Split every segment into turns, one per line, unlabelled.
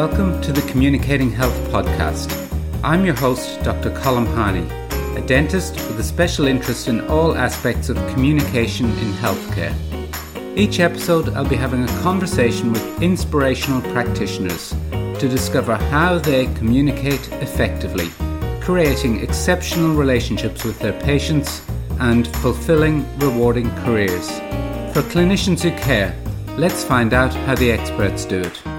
Welcome to the Communicating Health podcast. I'm your host, Dr. Colm Harney, a dentist with a special interest in all aspects of communication in healthcare. Each episode, I'll be having a conversation with inspirational practitioners to discover how they communicate effectively, creating exceptional relationships with their patients and fulfilling, rewarding careers. For clinicians who care, let's find out how the experts do it.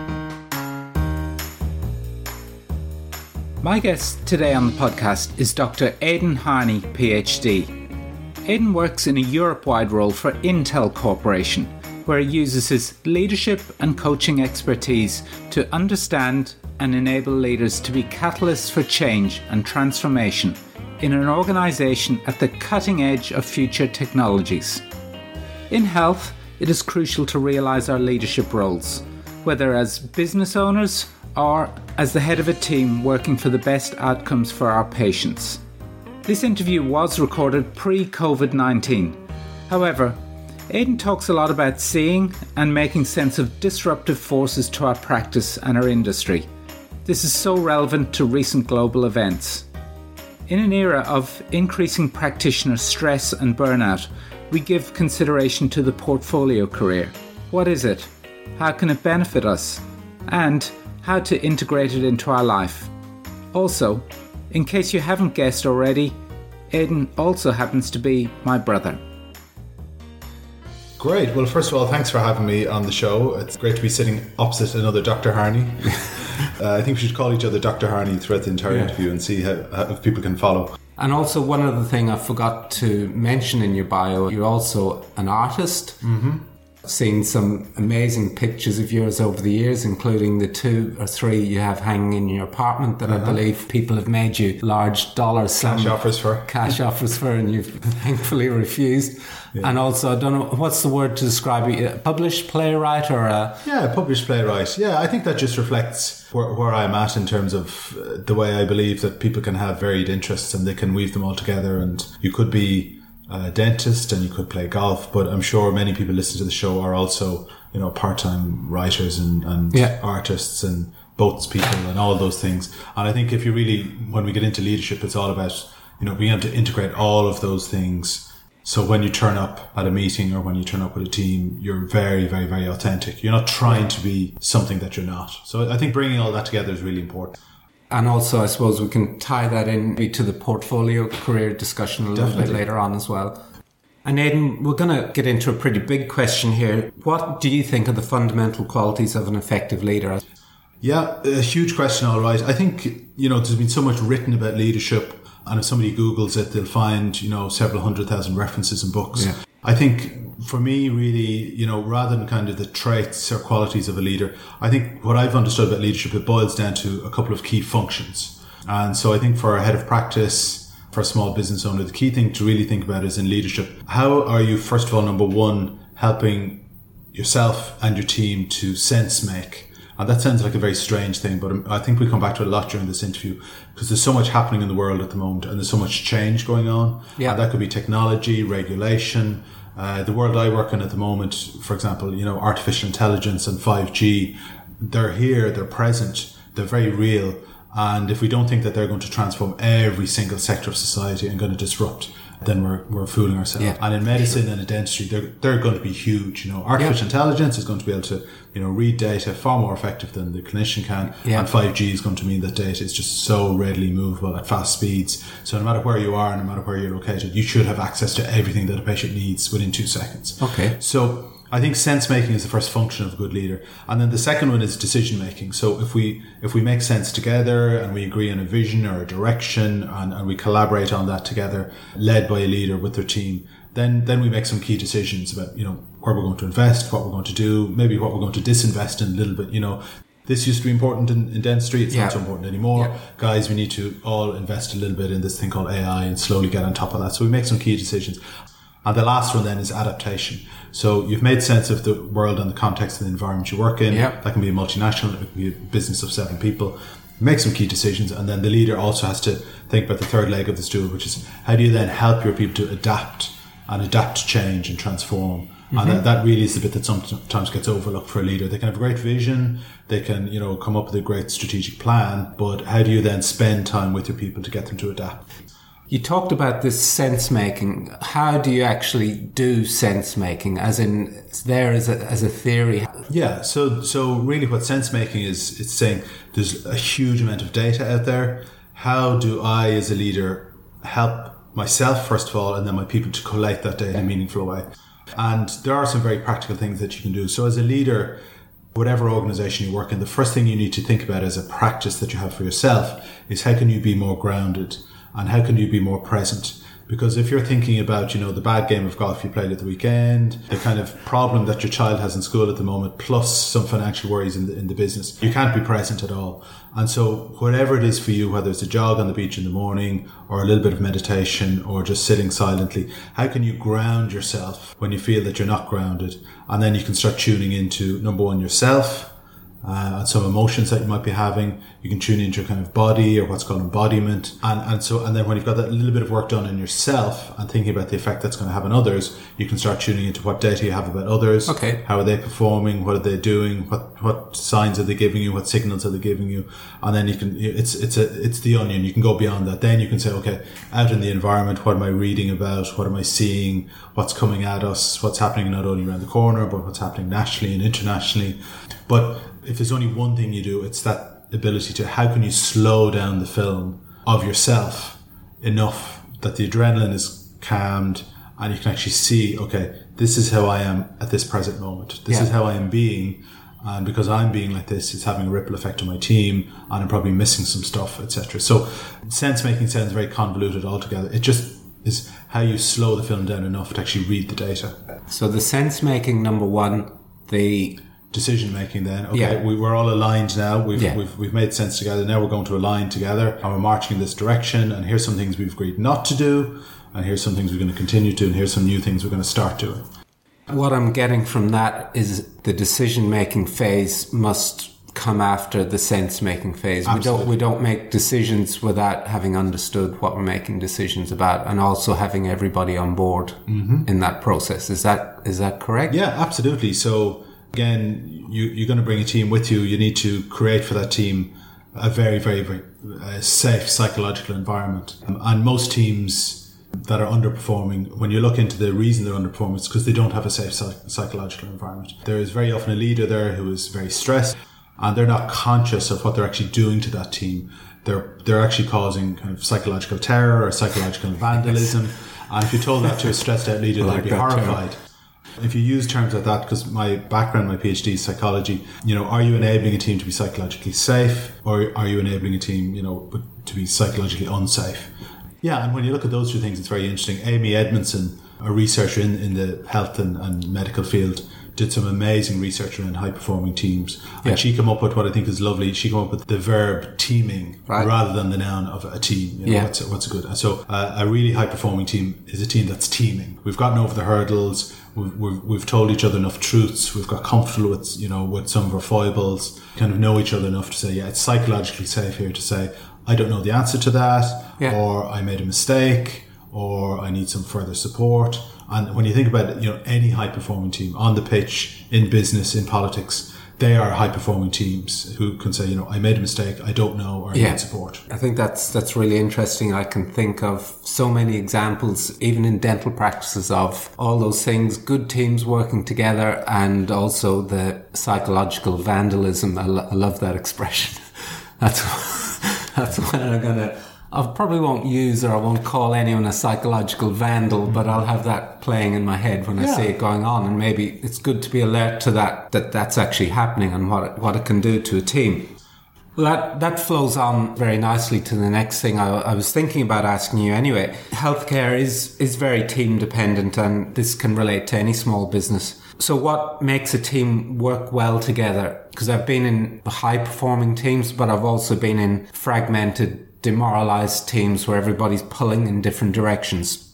My guest today on the podcast is Dr. Aidan Harney, PhD. Aidan works in a Europe wide role for Intel Corporation, where he uses his leadership and coaching expertise to understand and enable leaders to be catalysts for change and transformation in an organisation at the cutting edge of future technologies. In health, it is crucial to realise our leadership roles, whether as business owners or as the head of a team working for the best outcomes for our patients. This interview was recorded pre COVID 19. However, Aidan talks a lot about seeing and making sense of disruptive forces to our practice and our industry. This is so relevant to recent global events. In an era of increasing practitioner stress and burnout, we give consideration to the portfolio career. What is it? How can it benefit us? And how to integrate it into our life. Also, in case you haven't guessed already, Aidan also happens to be my brother.
Great. Well, first of all, thanks for having me on the show. It's great to be sitting opposite another Dr. Harney. uh, I think we should call each other Dr. Harney throughout the entire yeah. interview and see how, how, if people can follow.
And also, one other thing I forgot to mention in your bio, you're also an artist.
Mm-hmm
seen some amazing pictures of yours over the years, including the two or three you have hanging in your apartment that uh-huh. I believe people have made you large dollar
cash offers for.
Cash offers for, and you've thankfully refused. Yeah. And also, I don't know what's the word to describe you, a published playwright or a
yeah, published playwright. Yeah, I think that just reflects where, where I'm at in terms of uh, the way I believe that people can have varied interests and they can weave them all together. And you could be a dentist and you could play golf, but I'm sure many people listening to the show are also, you know, part-time writers and, and yeah. artists and boats people and all those things. And I think if you really, when we get into leadership, it's all about, you know, being able to integrate all of those things. So when you turn up at a meeting or when you turn up with a team, you're very, very, very authentic. You're not trying to be something that you're not. So I think bringing all that together is really important.
And also, I suppose we can tie that in to the portfolio career discussion a little Definitely. bit later on as well. And Aidan, we're going to get into a pretty big question here. What do you think are the fundamental qualities of an effective leader?
Yeah, a huge question, all right. I think, you know, there's been so much written about leadership, and if somebody Googles it, they'll find, you know, several hundred thousand references and books. Yeah. I think for me, really, you know, rather than kind of the traits or qualities of a leader, I think what I've understood about leadership, it boils down to a couple of key functions. And so I think for a head of practice, for a small business owner, the key thing to really think about is in leadership, how are you, first of all, number one, helping yourself and your team to sense make? And that sounds like a very strange thing, but I think we come back to it a lot during this interview because there's so much happening in the world at the moment and there's so much change going on.
Yeah.
And that could be technology, regulation, uh, the world I work in at the moment, for example, you know, artificial intelligence and 5G, they're here, they're present, they're very real. And if we don't think that they're going to transform every single sector of society and going to disrupt, then we're, we're fooling ourselves. Yeah. And in medicine and in dentistry, they're, they're going to be huge. You know, artificial yeah. intelligence is going to be able to, you know, read data far more effective than the clinician can. Yeah. And 5G is going to mean that data is just so readily movable at fast speeds. So no matter where you are, no matter where you're located, you should have access to everything that a patient needs within two seconds.
Okay.
So I think sense making is the first function of a good leader. And then the second one is decision making. So if we, if we make sense together and we agree on a vision or a direction and, and we collaborate on that together, led by a leader with their team, then, then we make some key decisions about, you know, where we're going to invest, what we're going to do, maybe what we're going to disinvest in a little bit, you know, this used to be important in, in dentistry. It's yeah. not so important anymore. Yeah. Guys, we need to all invest a little bit in this thing called AI and slowly get on top of that. So we make some key decisions. And the last one then is adaptation. So you've made sense of the world and the context and the environment you work in.
Yep.
That can be a multinational, it can be a business of seven people. Make some key decisions, and then the leader also has to think about the third leg of the stool, which is how do you then help your people to adapt and adapt to change and transform Mm-hmm. And that, that really is the bit that sometimes gets overlooked for a leader. They can have a great vision. They can, you know, come up with a great strategic plan, but how do you then spend time with your people to get them to adapt?
You talked about this sense making. How do you actually do sense making? As in, there as a, as a theory.
Yeah. So, so really, what sense making is, it's saying there's a huge amount of data out there. How do I, as a leader, help myself first of all, and then my people to collate that data in a meaningful way? And there are some very practical things that you can do. So, as a leader, whatever organization you work in, the first thing you need to think about as a practice that you have for yourself is how can you be more grounded and how can you be more present? Because if you're thinking about, you know, the bad game of golf you played at the weekend, the kind of problem that your child has in school at the moment, plus some financial worries in the, in the business, you can't be present at all. And so whatever it is for you, whether it's a jog on the beach in the morning or a little bit of meditation or just sitting silently, how can you ground yourself when you feel that you're not grounded? And then you can start tuning into number one, yourself, uh, and some emotions that you might be having. You can tune into your kind of body or what's called embodiment. And, and so, and then when you've got that little bit of work done in yourself and thinking about the effect that's going to have on others, you can start tuning into what data you have about others.
Okay.
How are they performing? What are they doing? What, what signs are they giving you? What signals are they giving you? And then you can, it's, it's a, it's the onion. You can go beyond that. Then you can say, okay, out in the environment, what am I reading about? What am I seeing? What's coming at us? What's happening not only around the corner, but what's happening nationally and internationally? But if there's only one thing you do, it's that ability to how can you slow down the film of yourself enough that the adrenaline is calmed and you can actually see, okay, this is how I am at this present moment. This yeah. is how I am being. And because I'm being like this, it's having a ripple effect on my team and I'm probably missing some stuff, etc. So sense making sounds very convoluted altogether. It just is how you slow the film down enough to actually read the data.
So the sense making number one, the
decision making then. Okay yeah. we, we're all aligned now. We've, yeah. we've, we've made sense together. Now we're going to align together. And we're marching in this direction. And here's some things we've agreed not to do. And here's some things we're going to continue to. And here's some new things we're going to start doing.
What i'm getting from that is the decision making phase must come after the sense making phase. Absolutely. we don't we don't make decisions without having understood what we're making decisions about and also having everybody on board mm-hmm. in that process. Is that is that correct?
Yeah absolutely. So Again, you, you're going to bring a team with you. You need to create for that team a very, very, very uh, safe psychological environment. Um, and most teams that are underperforming, when you look into the reason they're underperforming, it's because they don't have a safe psych- psychological environment. There is very often a leader there who is very stressed and they're not conscious of what they're actually doing to that team. They're, they're actually causing kind of psychological terror or psychological vandalism. And if you told that to a stressed out leader, like they'd be horrified. Terror. If you use terms like that, because my background, my PhD is psychology, you know, are you enabling a team to be psychologically safe or are you enabling a team, you know, to be psychologically unsafe? Yeah, and when you look at those two things, it's very interesting. Amy Edmondson, a researcher in, in the health and, and medical field, did some amazing research around high performing teams. Yeah. And she came up with what I think is lovely. She came up with the verb teaming right. rather than the noun of a team. You know, yeah. What's, what's good. And so uh, a really high performing team is a team that's teaming. We've gotten over the hurdles. We've, we've, we've, told each other enough truths. We've got comfortable with, you know, with some of our foibles, kind of know each other enough to say, yeah, it's psychologically safe here to say, I don't know the answer to that, yeah. or I made a mistake, or I need some further support. And when you think about it, you know, any high performing team on the pitch, in business, in politics, they are high performing teams who can say, you know, I made a mistake, I don't know, or I yeah. need support.
I think that's that's really interesting. I can think of so many examples, even in dental practices, of all those things, good teams working together, and also the psychological vandalism. I, lo- I love that expression. that's that's what I'm gonna I probably won't use or I won't call anyone a psychological vandal, but I'll have that playing in my head when I yeah. see it going on. And maybe it's good to be alert to that, that that's actually happening and what it, what it can do to a team. Well, that, that flows on very nicely to the next thing I, I, was thinking about asking you anyway. Healthcare is, is very team dependent and this can relate to any small business. So what makes a team work well together? Because I've been in high performing teams, but I've also been in fragmented demoralized teams where everybody's pulling in different directions?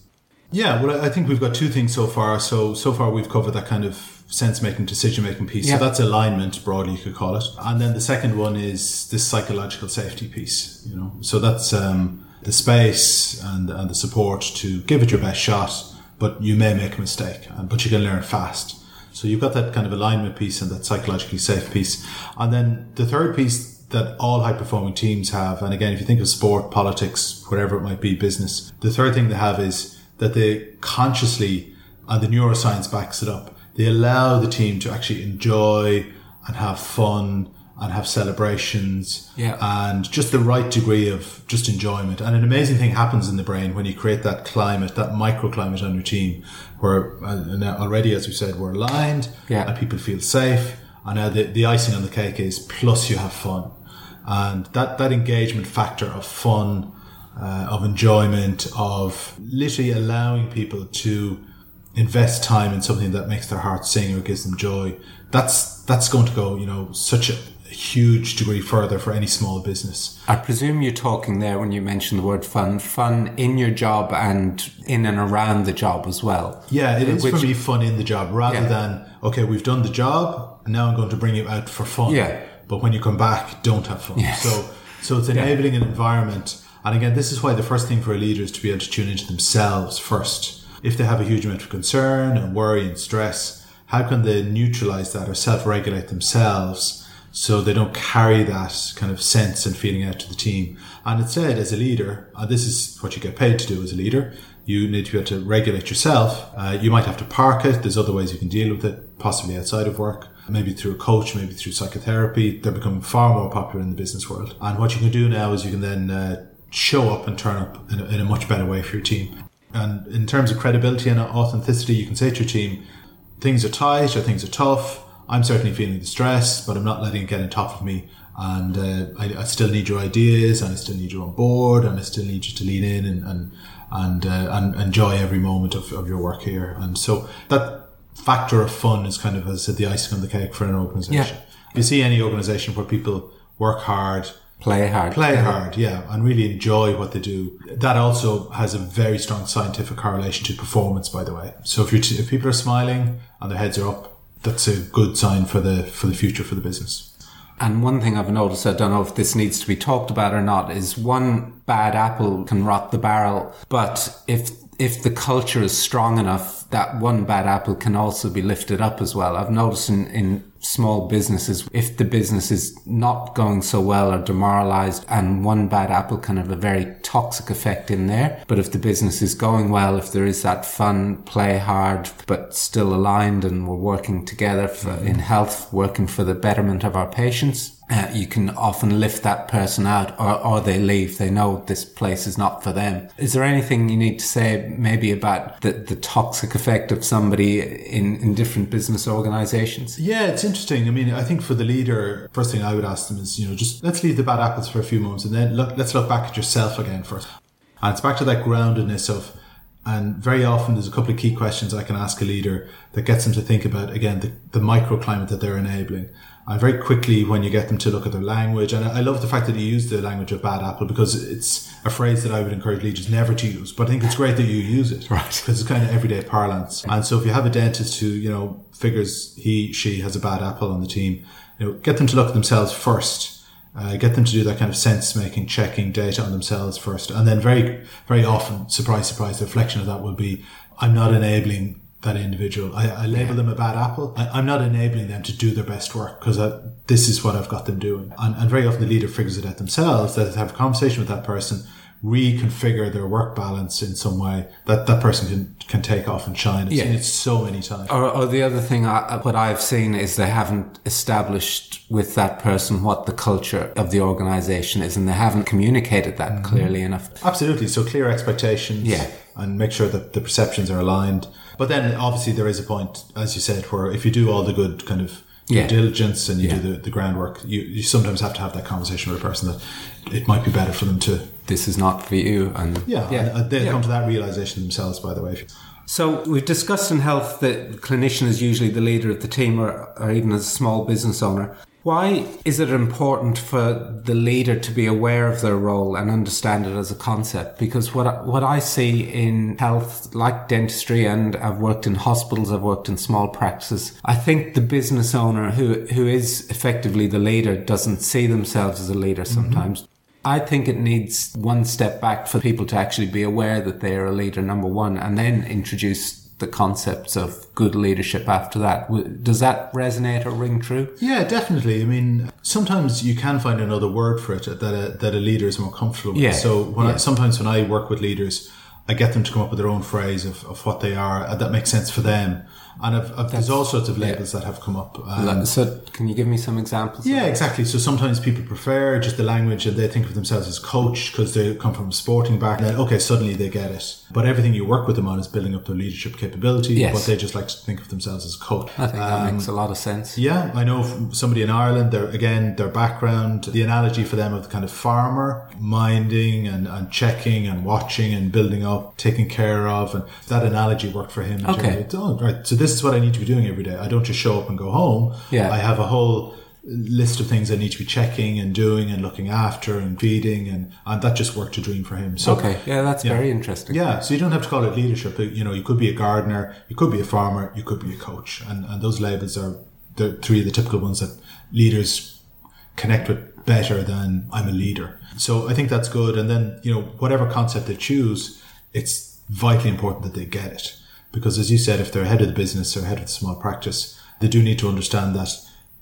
Yeah, well, I think we've got two things so far. So, so far we've covered that kind of sense making, decision making piece. Yeah. So that's alignment, broadly, you could call it. And then the second one is this psychological safety piece, you know. So that's um, the space and, and the support to give it your best shot, but you may make a mistake, but you can learn fast. So you've got that kind of alignment piece and that psychologically safe piece. And then the third piece that all high performing teams have, and again, if you think of sport, politics, whatever it might be, business, the third thing they have is that they consciously, and the neuroscience backs it up, they allow the team to actually enjoy and have fun and have celebrations
yeah.
and just the right degree of just enjoyment. And an amazing thing happens in the brain when you create that climate, that microclimate on your team where uh, already, as we said, we're aligned
yeah.
and people feel safe. And now the, the icing on the cake is plus you have fun. And that, that engagement factor of fun, uh, of enjoyment, of literally allowing people to invest time in something that makes their heart sing or gives them joy, that's that's going to go, you know, such a huge degree further for any small business.
I presume you're talking there when you mention the word fun, fun in your job and in and around the job as well.
Yeah, it is Which, for me fun in the job rather yeah. than okay, we've done the job, now I'm going to bring you out for fun.
Yeah.
But when you come back, don't have fun.
Yes.
So so it's enabling yeah. an environment and again, this is why the first thing for a leader is to be able to tune into themselves first. If they have a huge amount of concern and worry and stress, how can they neutralize that or self-regulate themselves so they don't carry that kind of sense and feeling out to the team? And instead, as a leader, and this is what you get paid to do as a leader, you need to be able to regulate yourself. Uh, you might have to park it. There's other ways you can deal with it, possibly outside of work, maybe through a coach, maybe through psychotherapy. They're becoming far more popular in the business world. And what you can do now is you can then uh, show up and turn up in a, in a much better way for your team. And in terms of credibility and authenticity, you can say to your team, things are tight or things are tough. I'm certainly feeling the stress, but I'm not letting it get on top of me. And uh, I, I, still need your ideas, and I still need you on board, and I still need you to lean in and and and, uh, and enjoy every moment of, of your work here. And so that factor of fun is kind of, as I said, the icing on the cake for an organization.
Yeah.
If you see any organization where people work hard,
play hard,
play hard, yeah, and really enjoy what they do. That also has a very strong scientific correlation to performance, by the way. So if you if people are smiling and their heads are up, that's a good sign for the for the future for the business.
And one thing I've noticed, I don't know if this needs to be talked about or not, is one bad apple can rot the barrel. But if if the culture is strong enough, that one bad apple can also be lifted up as well. I've noticed in, in small businesses, if the business is not going so well or demoralized and one bad apple can have a very toxic effect in there. But if the business is going well, if there is that fun, play hard, but still aligned and we're working together for, in health, working for the betterment of our patients, uh, you can often lift that person out or, or they leave. They know this place is not for them. Is there anything you need to say maybe about the, the toxic effect of somebody in, in different business organizations?
Yeah, it's interesting. I mean, I think for the leader, first thing I would ask them is, you know, just let's leave the bad apples for a few moments and then look, let's look back at yourself again first. And it's back to that groundedness of, and very often there's a couple of key questions I can ask a leader that gets them to think about, again, the, the microclimate that they're enabling. And very quickly, when you get them to look at their language, and I love the fact that you use the language of bad apple because it's a phrase that I would encourage leaders never to use. But I think it's great that you use it,
right?
Because it's kind of everyday parlance. And so, if you have a dentist who you know figures he she has a bad apple on the team, you know, get them to look at themselves first. Uh, get them to do that kind of sense making, checking data on themselves first, and then very, very often, surprise, surprise, the reflection of that will be, I'm not enabling that individual. I, I label yeah. them a bad apple. I, am not enabling them to do their best work because this is what I've got them doing. And, and very often the leader figures it out themselves that they have a conversation with that person, reconfigure their work balance in some way that that person can, can take off and shine. I've yeah. seen it so many times.
Or, or the other thing, I, what I've seen is they haven't established with that person what the culture of the organization is and they haven't communicated that mm-hmm. clearly enough.
Absolutely. So clear expectations.
Yeah.
And make sure that the perceptions are aligned but then obviously there is a point, as you said, where if you do all the good kind of due yeah. diligence and you yeah. do the, the groundwork, you, you sometimes have to have that conversation with a person that it might be better for them to.
This is not for you. And
yeah, yeah. And uh, they come to that realization themselves, by the way.
So we've discussed in health that the clinician is usually the leader of the team or, or even as a small business owner. Why is it important for the leader to be aware of their role and understand it as a concept? Because what I, what I see in health, like dentistry, and I've worked in hospitals, I've worked in small practices. I think the business owner who who is effectively the leader doesn't see themselves as a leader mm-hmm. sometimes. Mm-hmm. I think it needs one step back for people to actually be aware that they are a leader, number one, and then introduce the concepts of good leadership after that. Does that resonate or ring true?
Yeah, definitely. I mean, sometimes you can find another word for it that a, that a leader is more comfortable with.
Yeah.
So when
Yeah.
I, sometimes when I work with leaders, I get them to come up with their own phrase of, of what they are uh, that makes sense for them. And I've, I've, there's all sorts of labels that have come up. Um,
so, can you give me some examples?
yeah, exactly. So sometimes people prefer just the language and they think of themselves as coach because they come from a sporting background. Okay, suddenly they get it. But everything you work with them on is building up their leadership capability.
Yes.
But they just like to think of themselves as coach.
I think that
Um,
makes a lot of sense.
Yeah, I know from somebody in Ireland, their again, their background, the analogy for them of the kind of farmer, minding and, and checking and watching and building up, taking care of. And that analogy worked for him.
Okay.
Oh, right. So this is what I need to be doing every day. I don't just show up and go home.
Yeah.
I have a whole list of things I need to be checking and doing and looking after and feeding. And, and that just worked a dream for him. So
Okay, yeah, that's
Yeah.
very interesting.
yeah, so you don't have to call it leadership. You know, you could be a gardener, you could be a farmer, you could be a coach, and and those labels are the three of the typical ones that leaders connect with better than I'm a leader. So I think that's good. And then you know, whatever concept they choose, it's vitally important that they get it because, as you said, if they're head of the business or head of the small practice, they do need to understand that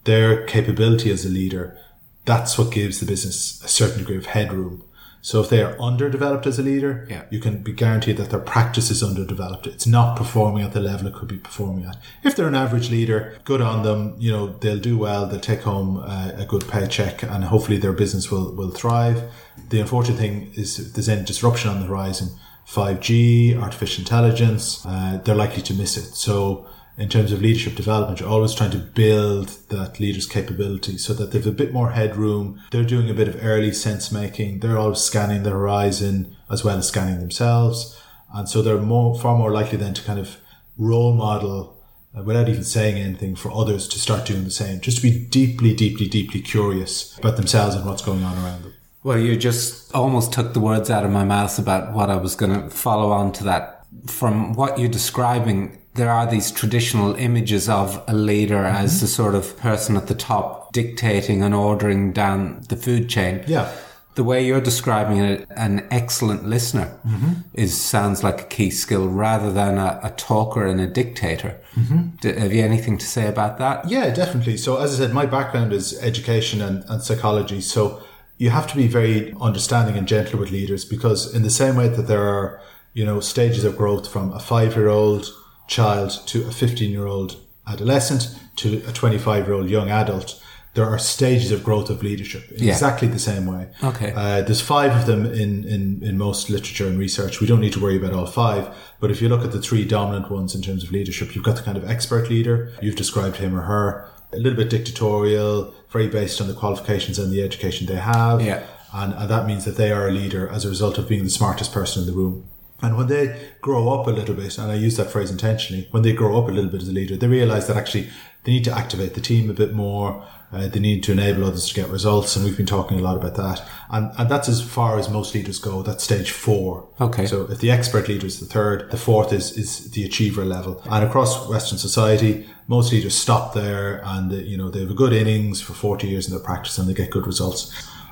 their capability as a leader, that's what gives the business a certain degree of headroom. So if they are underdeveloped as a leader,
Yeah.
you can be guaranteed that their practice is underdeveloped. It's not performing at the level it could be performing at. If they're an average leader, good on them. You know, they'll do well. They'll take home uh, a good paycheck and hopefully their business will, will thrive. The unfortunate thing is if there's any disruption on the horizon, 5G, artificial intelligence, uh, they're likely to miss it. So in terms of leadership development, you're always trying to build that leader's capability so that they've a bit more headroom. They're doing a bit of early sense making. They're always scanning the horizon as well as scanning themselves. And so they're more, far more likely then to kind of role model uh, without even saying anything for others to start doing the same. Just to be deeply, deeply, deeply curious about themselves and what's going on around them.
Well, you just almost took the words out of my mouth about what I was going to follow on to that. From what you're describing, there are these traditional images of a leader mm-hmm. as the sort of person at the top dictating and ordering down the food chain.
Yeah.
The way you're describing it, an excellent listener mm-hmm. is sounds like a key skill rather than a, a talker and a dictator. Mm-hmm. D- have you anything to say about that?
Yeah, definitely. So, as I said, my background is education and, and psychology. So, you have to be very understanding and gentle with leaders because, in the same way that there are, you know, stages of growth from a five year old child to a 15 year old adolescent to a 25 year old young adult, there are stages of growth of leadership in
Yeah.
exactly the same way.
Okay.
Uh, there's five of them in, in, in most literature and research. We don't need to worry about all five. But if you look at the three dominant ones in terms of leadership, you've got the kind of expert leader. You've described him or her. A little bit dictatorial, very based on the qualifications and the education they have.
Yeah.
And, and that means that they are a leader as a result of being the smartest person in the room. And when they grow up a little bit, and I use that phrase intentionally, when they grow up a little bit as a leader, they realize that actually they need to activate the team a bit more. Uh, they need to enable others to get results. And we've been talking a lot about that. And, and that's as far as most leaders go. That's stage four.
Okay.
So if the expert leader is the third, the fourth is, is the achiever level. And across Western society, most leaders stop there and, uh, you know, they have a good innings for 40 years in their practice and they get good results.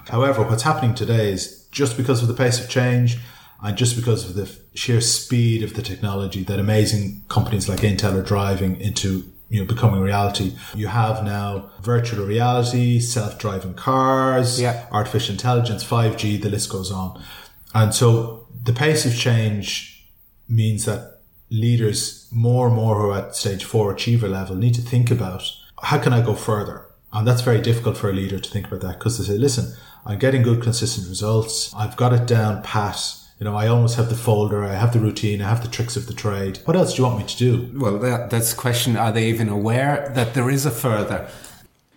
However, what's happening today is just because of the pace of change and just because of the sheer speed of the technology that amazing companies like Intel are driving into you know becoming reality. You have now virtual reality self-driving cars
Yeah.
artificial intelligence 5g the list goes on. And so the pace of change means that leaders more and more who are at stage 4 achiever level need to think about how can i go further? And that's very difficult for a leader to think about that because they say listen i'm getting good consistent results. I've got it down pat you know i almost have the folder i have the routine i have the tricks of the trade what else do you want me to do
Well, that, that's the question. Are they even aware that there is a further?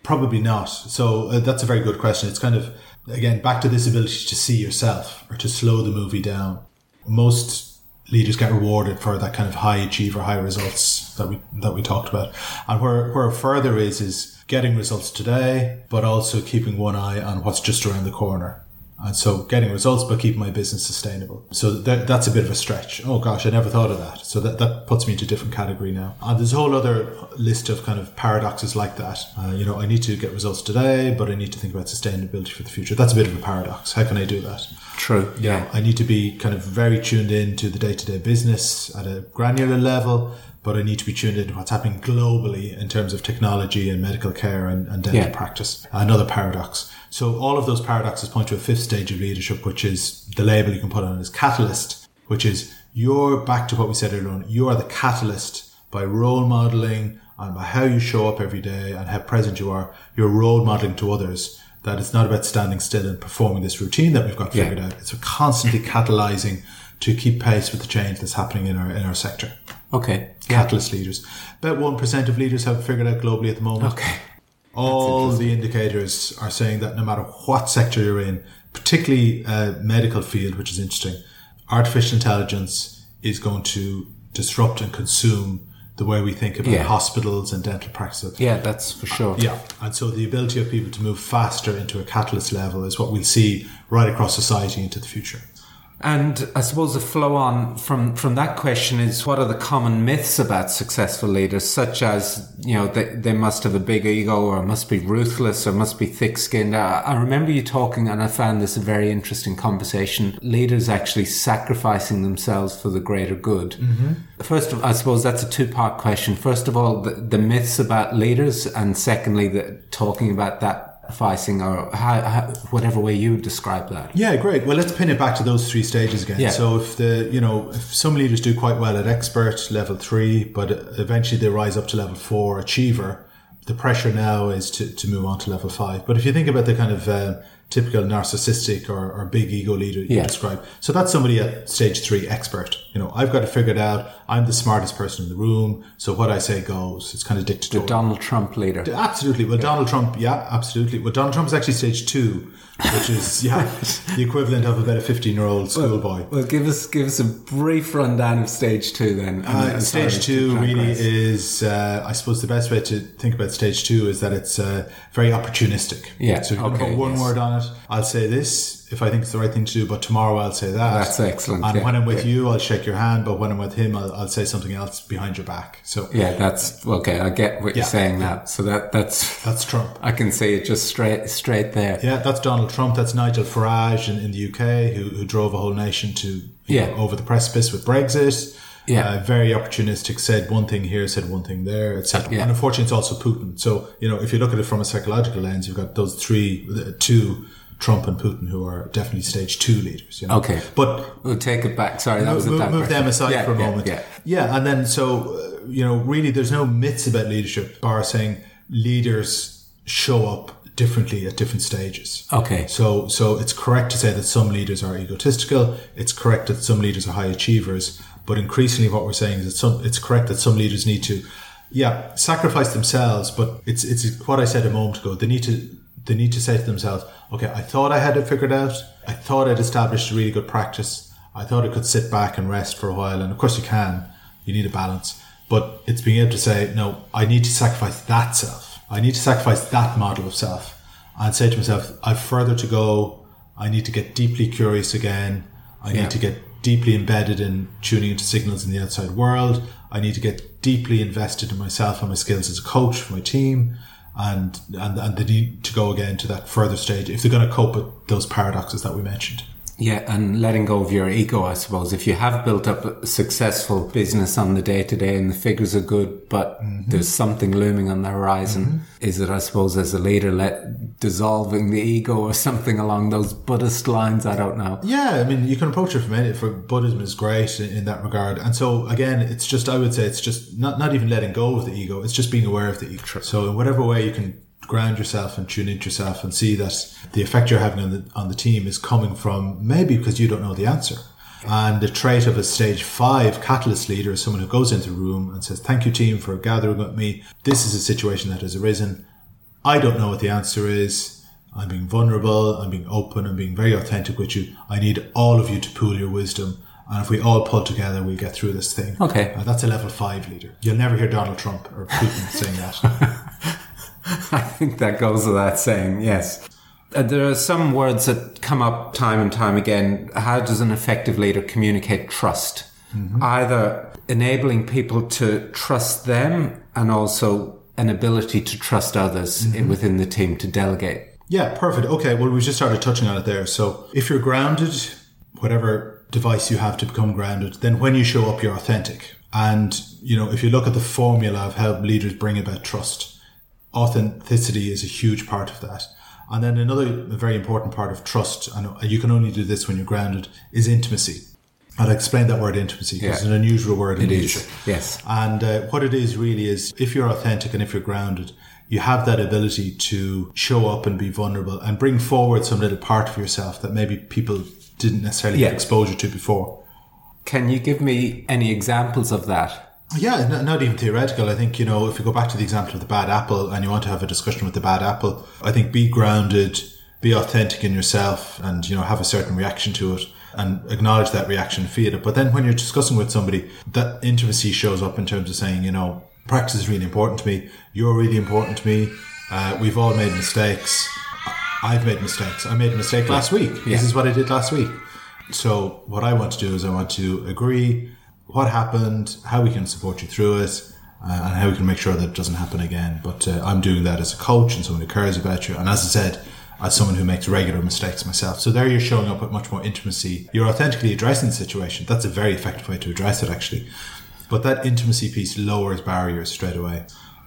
Probably not. So uh, that's a very good question. It's kind of again back to this ability to see yourself or to slow the movie down. Most leaders get rewarded for that kind of high achiever, high results that we that we talked about. And where where further is is getting results today, but also keeping one eye on what's just around the corner. And so getting results but keeping my business sustainable. So that, that's a bit of a stretch. Oh gosh, I never thought of that. So that, that puts me into a different category now. And there's a whole other list of kind of paradoxes like that. Uh, you know, I need to get results today, but I need to think about sustainability for the future. That's a bit of a paradox. How can I do that?
True. Yeah.
I need to be kind of very tuned in to the day to day business at a granular level, but I need to be tuned into what's happening globally in terms of technology and medical care and, and dental
Yeah.
practice. Another paradox. So all of those paradoxes point to a fifth stage of leadership, which is the label you can put on as catalyst, which is you're back to what we said earlier on. You are the catalyst by role modeling and by how you show up every day and how present you are. You're role modeling to others that it's not about standing still and performing this routine that we've got
Yeah.
figured out. It's a constantly catalyzing to keep pace with the change that's happening in our in our sector.
Okay.
Catalyst leaders. About one percent of leaders have figured out globally at the moment.
Okay.
All the indicators are saying that no matter what sector you're in, particularly uh, medical field, which is interesting, artificial intelligence is going to disrupt and consume the way we think about
Yeah.
hospitals and dental practices.
Yeah, that's for sure.
Yeah, and so the ability of people to move faster into a catalyst level is what we'll see right across society into the future.
And I suppose the flow on from, from that question is what are the common myths about successful leaders, such as, you know, they, they must have a big ego or must be ruthless or must be thick skinned. I, I remember you talking, and I found this a very interesting conversation. Leaders actually sacrificing themselves for the greater good. Mm-hmm. First of I suppose that's a two part question. First of all, the, the myths about leaders, and secondly, the talking about that sacrificing or how, how, whatever way you describe that.
Yeah, great. Well, let's pin it back to those three stages again.
Yeah.
So if the you know if some leaders do quite well at expert level three, but eventually they rise up to level four achiever, the pressure now is to, to move on to level five. But if you think about the kind of uh, typical narcissistic or, or big ego leader you
Yeah.
describe, so that's somebody at stage three expert. You know, I've got to figure it out. I'm the smartest person in the room, so what I say goes. It's kind of dictatorial.
The Donald Trump leader.
Absolutely. Well, Donald Trump, yeah, absolutely. Well, Donald Trump is actually stage two, which is yeah the equivalent of about a fifteen-year-old schoolboy.
Well, give us give us a brief rundown of stage two then.
Uh, stage two really is, uh, I suppose, the best way to think about stage two is that it's uh, very opportunistic.
Yeah,
So if you
okay,
put one
yes.
word on it, I'll say this if I think it's the right thing to do, but tomorrow I'll say that.
That's excellent,
And
yeah,
when I'm with
yeah.
you, I'll shake your hand, but when I'm with him, I'll, I'll say something else behind your back. So
Yeah, that's okay. I get what
Yeah.
you're saying now. So that that's
that's Trump.
I can see it just straight straight there.
Yeah, that's Donald Trump. That's Nigel Farage in, in the UK, who, who drove a whole nation to
Yeah.
know, over the precipice with Brexit.
Yeah.
Uh, very opportunistic. Said one thing here, said one thing there, etc.
Yeah.
And unfortunately, it's also Putin. So you know, if you look at it from a psychological lens, you've got those three, two, Trump and Putin, who are definitely stage two leaders. You know?
Okay.
but
We'll take it back. Sorry, that was a
move, move them aside
Yeah,
for a
yeah,
moment.
Yeah.
yeah, and then so uh, you know, really, there's no myths about leadership, bar saying leaders show up differently at different stages.
Okay.
So, so it's correct to say that some leaders are egotistical. It's correct that some leaders are high achievers. But increasingly, what we're saying is that some, it's correct that some leaders need to, yeah, sacrifice themselves. But it's it's what I said a moment ago. They need to they need to say to themselves, okay, I thought I had it figured out. I thought I'd established a really good practice. I thought I could sit back and rest for a while. And of course, you can. You need a balance. But it's being able to say, no, I need to sacrifice that self. I need to sacrifice that model of self and say to myself, I've further to go. I need to get deeply curious again. I
Yeah.
need to get deeply embedded in tuning into signals in the outside world. I need to get deeply invested in myself and my skills as a coach for my team. And, and, and they need to go again to that further stage if they're going to cope with those paradoxes that we mentioned.
Yeah, and letting go of your ego, I suppose. If you have built up a successful business on the day to day and the figures are good, but
Mm-hmm.
there's something looming on the horizon, is it, I suppose, as a leader, let dissolving the ego or something along those Buddhist lines? I don't know.
Yeah, I mean, you can approach it from any, for Buddhism is great in, in that regard. And so again, it's just, I would say it's just not, not even letting go of the ego. It's just being aware of the ego. So in whatever way you can ground yourself and tune into yourself and see that the effect you're having on the, on the team is coming from maybe because you don't know the answer. And the trait of a stage five catalyst leader is someone who goes into the room and says, thank you team for gathering with me. This is a situation that has arisen. I don't know what the answer is. I'm being vulnerable. I'm being open. I'm being very authentic with you. I need all of you to pool your wisdom. And if we all pull together, we'll get through this thing.
Okay.
Uh, that's a level five leader. You'll never hear Donald Trump or Putin saying that.
I think that goes without saying, yes. Uh, there are some words that come up time and time again. How does an effective leader communicate trust? Mm-hmm. Either enabling people to trust them and also an ability to trust others mm-hmm. within the team to delegate.
Yeah, perfect. Okay, well, we just started touching on it there. So if you're grounded, whatever device you have to become grounded, then when you show up, you're authentic. And, you know, if you look at the formula of how leaders bring about trust, authenticity is a huge part of that. And then another very important part of trust, and you can only do this when you're grounded, is intimacy. I'll explain that word intimacy because yeah. it's an unusual word in it leadership.
Is. Yes.
And uh, what it is really is if you're authentic and if you're grounded, you have that ability to show up and be vulnerable and bring forward some little part of yourself that maybe people didn't necessarily yeah. get exposure to before.
Can you give me any examples of that?
Yeah, not even theoretical. I think, you know, if you go back to the example of the bad apple and you want to have a discussion with the bad apple, I think be grounded, be authentic in yourself and, you know, have a certain reaction to it and acknowledge that reaction, feel it. But then when you're discussing with somebody, that intimacy shows up in terms of saying, you know, practice is really important to me. You're really important to me. Uh, we've all made mistakes. I've made mistakes. I made a mistake last week. Yeah. This is what I did last week. So what I want to do is I want to agree what happened, how we can support you through it, uh, and how we can make sure that it doesn't happen again. But uh, I'm doing that as a coach and someone who cares about you. And as I said, as someone who makes regular mistakes myself. So there you're showing up with much more intimacy. You're authentically addressing the situation. That's a very effective way to address it, actually. But that intimacy piece lowers barriers straight away.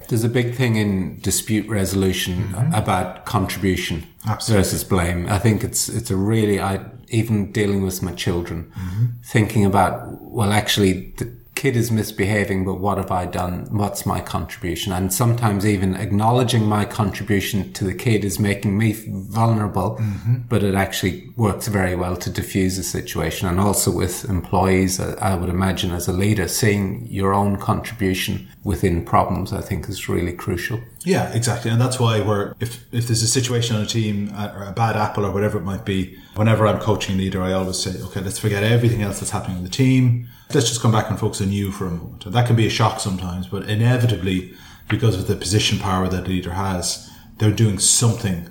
There's a big thing in dispute resolution mm-hmm. about contribution Absolutely. versus blame. I think it's it's a really I even dealing with my children, mm-hmm. thinking about well, actually, the, kid is misbehaving, but what have I done? What's my contribution? And sometimes even acknowledging my contribution to the kid is making me vulnerable, mm-hmm. but it actually works very well to diffuse the situation. And also with employees, I would imagine as a leader, seeing your own contribution within problems, I think is really crucial.
Yeah, exactly. And that's why we're, if, if there's a situation on a team uh, or a bad apple or whatever it might be, whenever I'm coaching leader, I always say, okay, let's forget everything else that's happening in the team let's just come back and focus on you for a moment. And that can be a shock sometimes, but inevitably, because of the position power that the leader has, they're doing something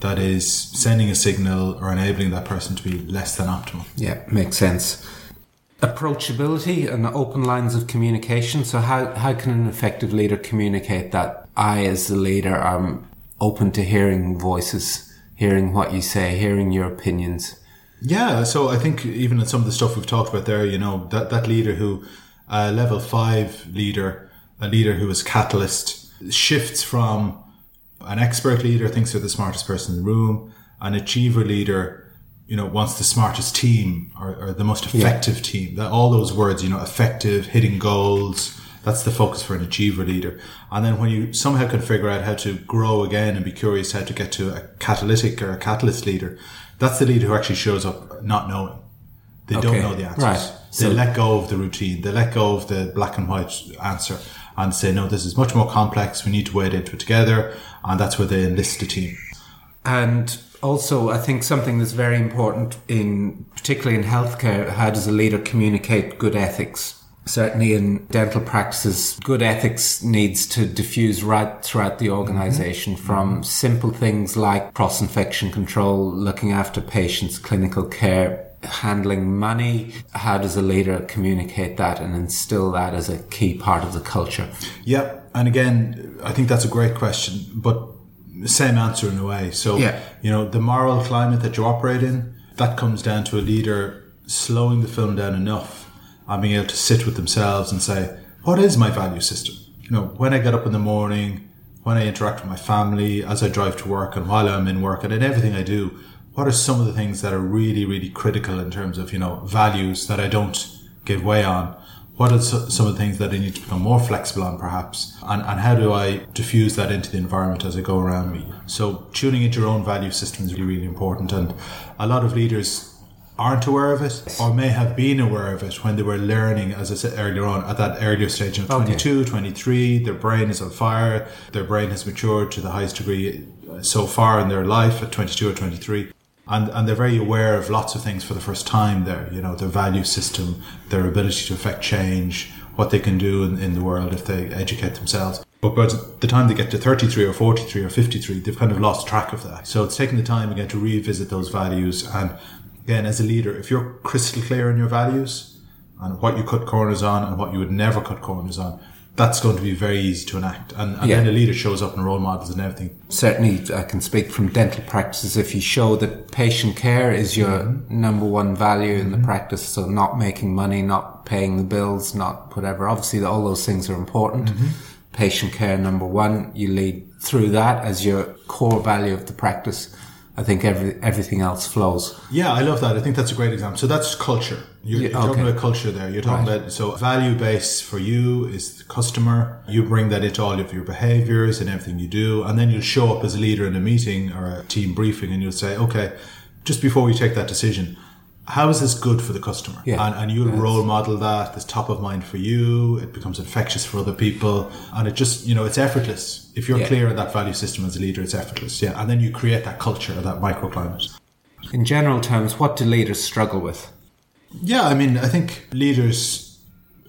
that is sending a signal or enabling that person to be less than optimal.
Yeah, makes sense. Approachability and open lines of communication. So how, how can an effective leader communicate that I as the leader am open to hearing voices, hearing what you say, hearing your opinions?
Yeah, so I think even in some of the stuff we've talked about there, you know, that, that leader who, uh, level five leader, a leader who is catalyst, shifts from an expert leader, thinks they're the smartest person in the room, an achiever leader, you know, wants the smartest team or, or the most effective yeah. team. That all those words, you know, effective, hitting goals, that's the focus for an achiever leader. And then when you somehow can figure out how to grow again and be curious how to get to a catalytic or a catalyst leader, that's the leader who actually shows up not knowing. They okay. don't know the answers. Right. They so, let go of the routine. They let go of the black and white answer and say, no, this is much more complex. We need to wade into it together. And that's where they enlist the team.
And also, I think something that's very important in, particularly in healthcare, how does a leader communicate good ethics? Certainly in dental practices, good ethics needs to diffuse right throughout the organization mm-hmm. from mm-hmm. simple things like cross infection control, looking after patients, clinical care, handling money. How does a leader communicate that and instill that as a key part of the culture?
Yeah. And again, I think that's a great question, but same answer in a way. So, yeah. you know, the moral climate that you operate in, that comes down to a leader slowing the film down enough and being able to sit with themselves and say, what is my value system? You know, when I get up in the morning, when I interact with my family, as I drive to work and while I'm in work and in everything I do, what are some of the things that are really, really critical in terms of, you know, values that I don't give way on? What are some of the things that I need to become more flexible on perhaps? And, and how do I diffuse that into the environment as I go around me? So tuning into your own value system is really, really important. And a lot of leaders aren't aware of it or may have been aware of it when they were learning, as I said earlier on, at that earlier stage of 22, okay. 23, their brain is on fire, their brain has matured to the highest degree uh, so far in their life at 22 or 23. And, and they're very aware of lots of things for the first time there, you know, their value system, their ability to affect change, what they can do in, in the world if they educate themselves. But by the time they get to 33 or 43 or 53, they've kind of lost track of that. So it's taking the time again to revisit those values. And again, as a leader, if you're crystal clear in your values and what you cut corners on and what you would never cut corners on, that's going to be very easy to enact. And, and
Yeah.
then the leader shows up in role models and everything.
Certainly, I can speak from dental practices. If you show that patient care is your mm-hmm. number one value in the mm-hmm. practice, so not making money, not paying the bills, not whatever. Obviously, all those things are important. Mm-hmm. Patient care, number one. You lead through that as your core value of the practice. I think every, everything else flows.
Yeah, I love that. I think that's a great example. So that's culture. You're,
Yeah,
you're talking about culture there. You're talking
Right.
about so value base for you is the customer. You bring that into all of your behaviors and everything you do, and then you'll show up as a leader in a meeting or a team briefing, and you'll say, okay, just before we take that decision. How is this good for the customer?
Yeah.
And, and you'll role model that. It's top of mind for you. It becomes infectious for other people. And it just, you know, it's effortless. If you're
Yeah.
clear on that value system as a leader, it's effortless. Yeah. And then you create that culture, that microclimate.
In general terms, what do leaders struggle with?
Yeah, I mean, I think leaders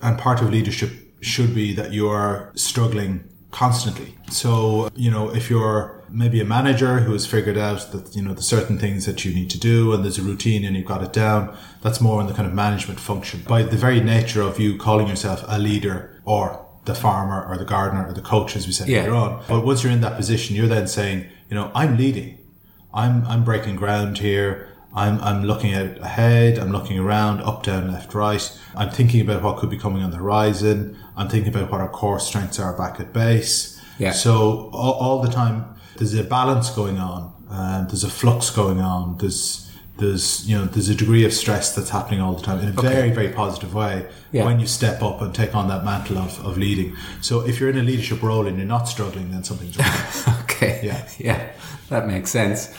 and part of leadership should be that you are struggling constantly. So, you know, if you're maybe a manager who has figured out that, you know, the certain things that you need to do and there's a routine and you've got it down, that's more in the kind of management function. By the very nature of you calling yourself a leader or the farmer or the gardener or the coach, as we said
Yeah.
earlier on. But once you're in that position, you're then saying, you know, I'm leading. I'm I'm breaking ground here. I'm I'm looking at ahead. I'm looking around, up, down, left, right. I'm thinking about what could be coming on the horizon. I'm thinking about what our core strengths are back at base.
Yeah.
So all, all the time, there's a balance going on. Um, there's a flux going on. There's there's you know there's a degree of stress that's happening all the time in a very very positive way
Yeah.
when you step up and take on that mantle of, of leading. So if you're in a leadership role and you're not struggling, then something's wrong.
Okay.
Yeah.
Yeah. That makes sense.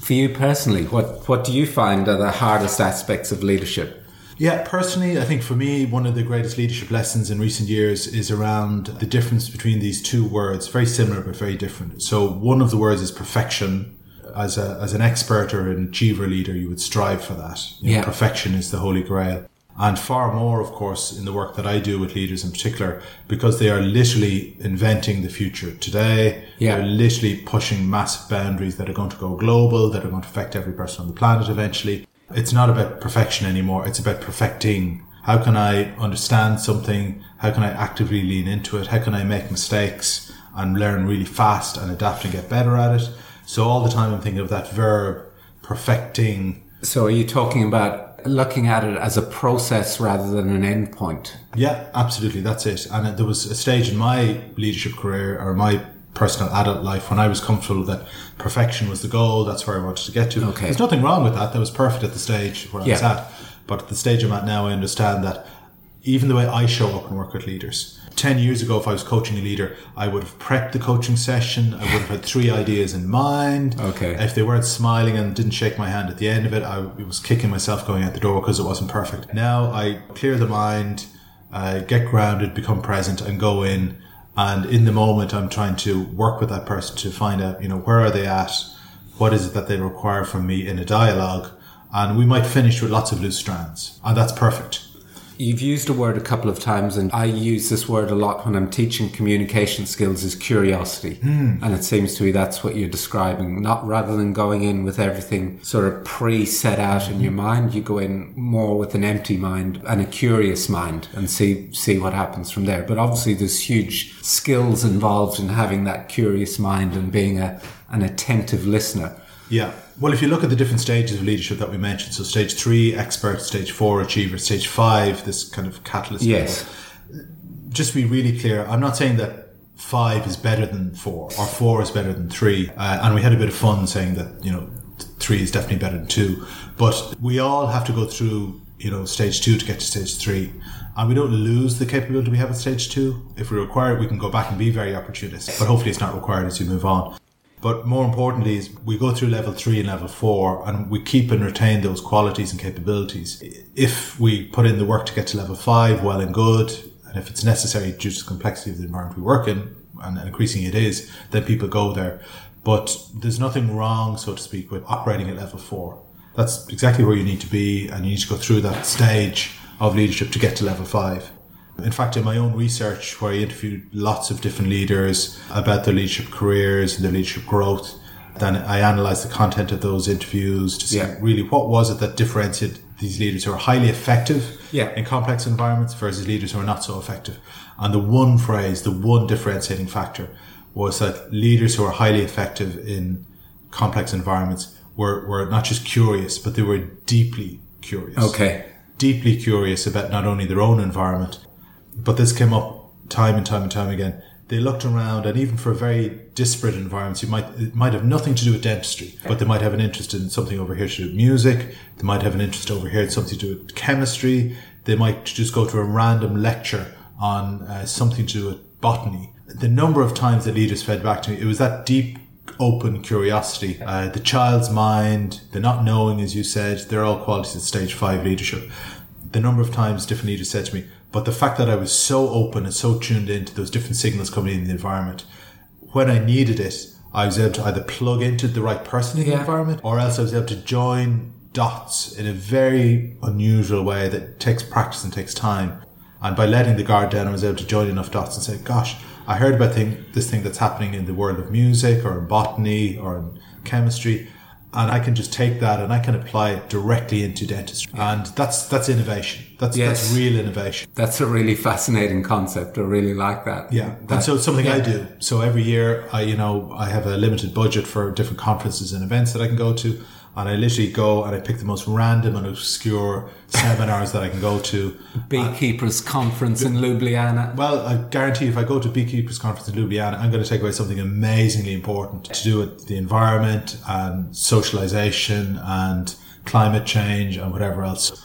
For you personally, what, what do you find are the hardest aspects of leadership?
Yeah, personally, I think for me, one of the greatest leadership lessons in recent years is around the difference between these two words, very similar but very different. So, one of the words is perfection. As, a, as an expert or an achiever leader, you would strive for that. You know,
Yeah.
Perfection is the holy grail. And far more, of course, in the work that I do with leaders in particular, because they are literally inventing the future today.
Yeah.
They're literally pushing massive boundaries that are going to go global, that are going to affect every person on the planet eventually. It's not about perfection anymore. It's about perfecting. How can I understand something? How can I actively lean into it? How can I make mistakes and learn really fast and adapt and get better at it? So all the time I'm thinking of that verb, perfecting.
So are you talking about looking at it as a process rather than an end point?
Yeah, absolutely. That's it. And there was a stage in my leadership career or my personal adult life when I was comfortable that perfection was the goal. That's where I wanted to get to.
Okay.
There's nothing wrong with that. That was perfect at the stage where I was at. But at the stage I'm at now, I understand that even the way I show up and work with leaders. 10 years ago, if I was coaching a leader, I would have prepped the coaching session. I would have had three ideas in mind.
Okay.
If they weren't smiling and didn't shake my hand at the end of it, I was kicking myself going out the door because it wasn't perfect. Now I clear the mind, uh, get grounded, become present, and go in. And in the moment, I'm trying to work with that person to find out, you know, where are they at? What is it that they require from me in a dialogue? And we might finish with lots of loose strands. And that's perfect.
You've used a word a couple of times, and I use this word a lot when I'm teaching communication skills is curiosity. Hmm. And it seems to me that's what you're describing. Not rather than going in with everything sort of pre set out in your mind, you go in more with an empty mind and a curious mind and see, see what happens from there. But obviously there's huge skills involved in having that curious mind and being a, an attentive listener.
Yeah. Well, if you look at the different stages of leadership that we mentioned, so stage three, expert, stage four, achiever, stage five, this kind of catalyst.
Yes.
level. Just to be really clear, I'm not saying that five is better than four or four is better than three. Uh, and we had a bit of fun saying that, you know, three is definitely better than two. But we all have to go through, you know, stage two to get to stage three. And we don't lose the capability we have at stage two. If we require it, we can go back and be very opportunistic. But hopefully it's not required as you move on. But more importantly is we go through level three and level four and we keep and retain those qualities and capabilities. If we put in the work to get to level five, well and good. And if it's necessary due to the complexity of the environment we work in, and increasingly it is, then people go there. But there's nothing wrong, so to speak, with operating at level four. That's exactly where you need to be and you need to go through that stage of leadership to get to level five. In fact, in my own research, where I interviewed lots of different leaders about their leadership careers and their leadership growth, then I analysed the content of those interviews to see
Yeah.
really what was it that differentiated these leaders who are highly effective
Yeah.
in complex environments versus leaders who are not so effective. And the one phrase, the one differentiating factor was that leaders who are highly effective in complex environments were, were not just curious, but they were deeply curious
Okay.
deeply curious about not only their own environment, but this came up time and time and time again. They looked around, and even for very disparate environments, you might it might have nothing to do with dentistry, but they might have an interest in something over here to do with music. They might have an interest over here in something to do with chemistry. They might just go to a random lecture on uh, something to do with botany. The number of times that leaders fed back to me, it was that deep open curiosity, uh, the child's mind, the not knowing, as you said, they're all qualities of stage five leadership. The number of times different leaders said to me, but the fact that I was so open and so tuned into those different signals coming in the environment, when I needed it, I was able to either plug into the right person in the
Yeah.
environment or else I was able to join dots in a very unusual way that takes practice and takes time. And by letting the guard down, I was able to join enough dots and say, gosh, I heard about thing, this thing that's happening in the world of music or in botany or in chemistry. And I can just take that and I can apply it directly into dentistry. And that's, that's innovation. That's,
Yes.
that's real innovation.
That's a really fascinating concept. I really like that.
Yeah,
That-
and so it's something I do. So every year, I you know I have a limited budget for different conferences and events that I can go to, and I literally go and I pick the most random and obscure seminars that I can go to.
Beekeepers Conference in Ljubljana.
Well, I guarantee if I go to Beekeepers Conference in Ljubljana, I'm going to take away something amazingly important to do with the environment and socialization and climate change and whatever else.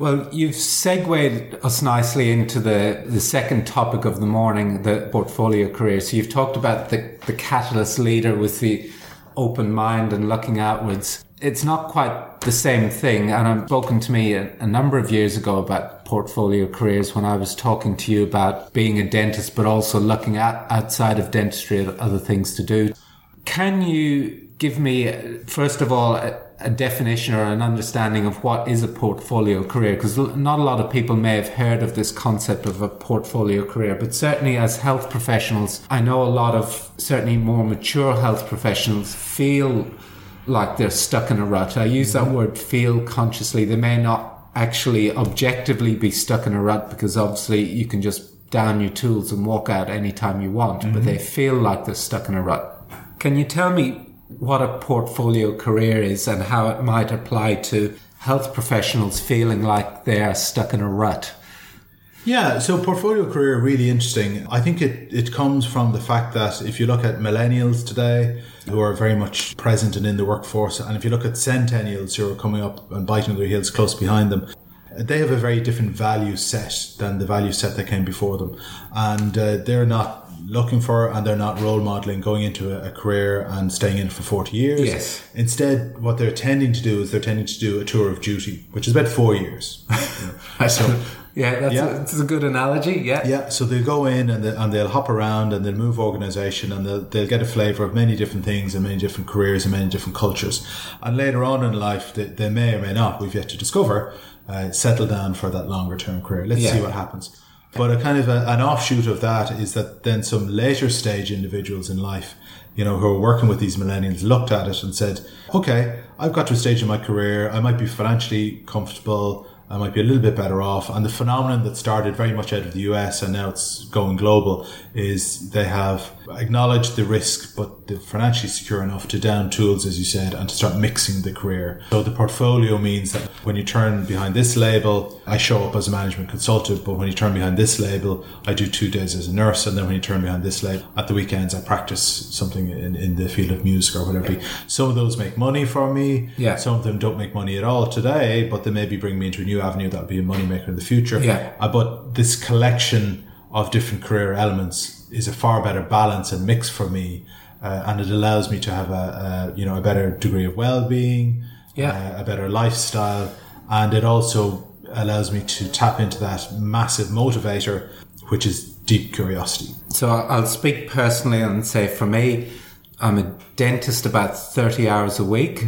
Well, you've segued us nicely into the, the second topic of the morning, the portfolio career. So you've talked about the, the catalyst leader with the open mind and looking outwards. It's not quite the same thing. And I've spoken to me a, a number of years ago about portfolio careers when I was talking to you about being a dentist, but also looking at outside of dentistry at other things to do. Can you give me, first of all, a, a definition or an understanding of what is a portfolio career? Because not a lot of people may have heard of this concept of a portfolio career, but certainly as health professionals, I know a lot of certainly more mature health professionals feel like they're stuck in a rut. I use that mm-hmm. word feel consciously. They may not actually objectively be stuck in a rut because obviously you can just down your tools and walk out anytime you want, but they mm-hmm. feel like they're stuck in a rut. Can you tell me what a portfolio career is and how it might apply to health professionals feeling like they are stuck in a rut?
Yeah, so portfolio career really interesting. I think it, it comes from the fact that if you look at millennials today who are very much present and in the workforce, and if you look at centennials who are coming up and biting their heels close behind them, they have a very different value set than the value set that came before them. And uh, they're not looking for and they're not role modeling going into a, a career and staying in it for 40 years.
Yes.
Instead, what they're tending to do is they're tending to do a tour of duty, which is about four years.
So, yeah, that's,
Yeah.
A, that's a good analogy. Yeah.
Yeah, so they'll go in and, they, and they'll hop around and they'll move organization and they'll, they'll get a flavor of many different things and many different careers and many different cultures. And later on in life, they, they may or may not, we've yet to discover, uh, settle down for that longer term career. Let's
Yeah.
see what happens. But a kind of a, an offshoot of that is that then some later stage individuals in life, you know, who are working with these millennials looked at it and said, okay, I've got to a stage in my career. I might be financially comfortable. I might be a little bit better off. And the phenomenon that started very much out of the US and now it's going global is they have acknowledged the risk, but they're financially secure enough to down tools, as you said, and to start mixing the career. So the portfolio means that when you turn behind this label, I show up as a management consultant, but when you turn behind this label, I do two days as a nurse. And then when you turn behind this label, at the weekends, I practice something in, in the field of music or whatever. Some of those make money for me.
Yeah.
Some of them don't make money at all today, but they maybe bring me into a new avenue that'll be a moneymaker in the future.
Yeah.
Uh, but this collection of different career elements is a far better balance and mix for me. Uh, and it allows me to have a, a you know a better degree of well-being,
Yeah.
uh, a better lifestyle, and it also allows me to tap into that massive motivator, which is deep curiosity.
So I'll speak personally and say for me, I'm a dentist about 30 hours a week.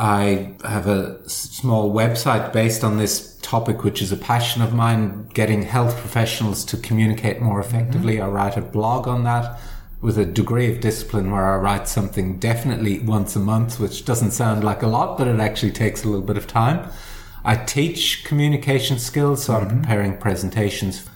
I have a small website based on this topic which is a passion of mine, getting health professionals to communicate more effectively. Mm-hmm. I write a blog on that with a degree of discipline where I write something definitely once a month, which doesn't sound like a lot, but it actually takes a little bit of time. I teach communication skills, so I'm mm-hmm. preparing presentations.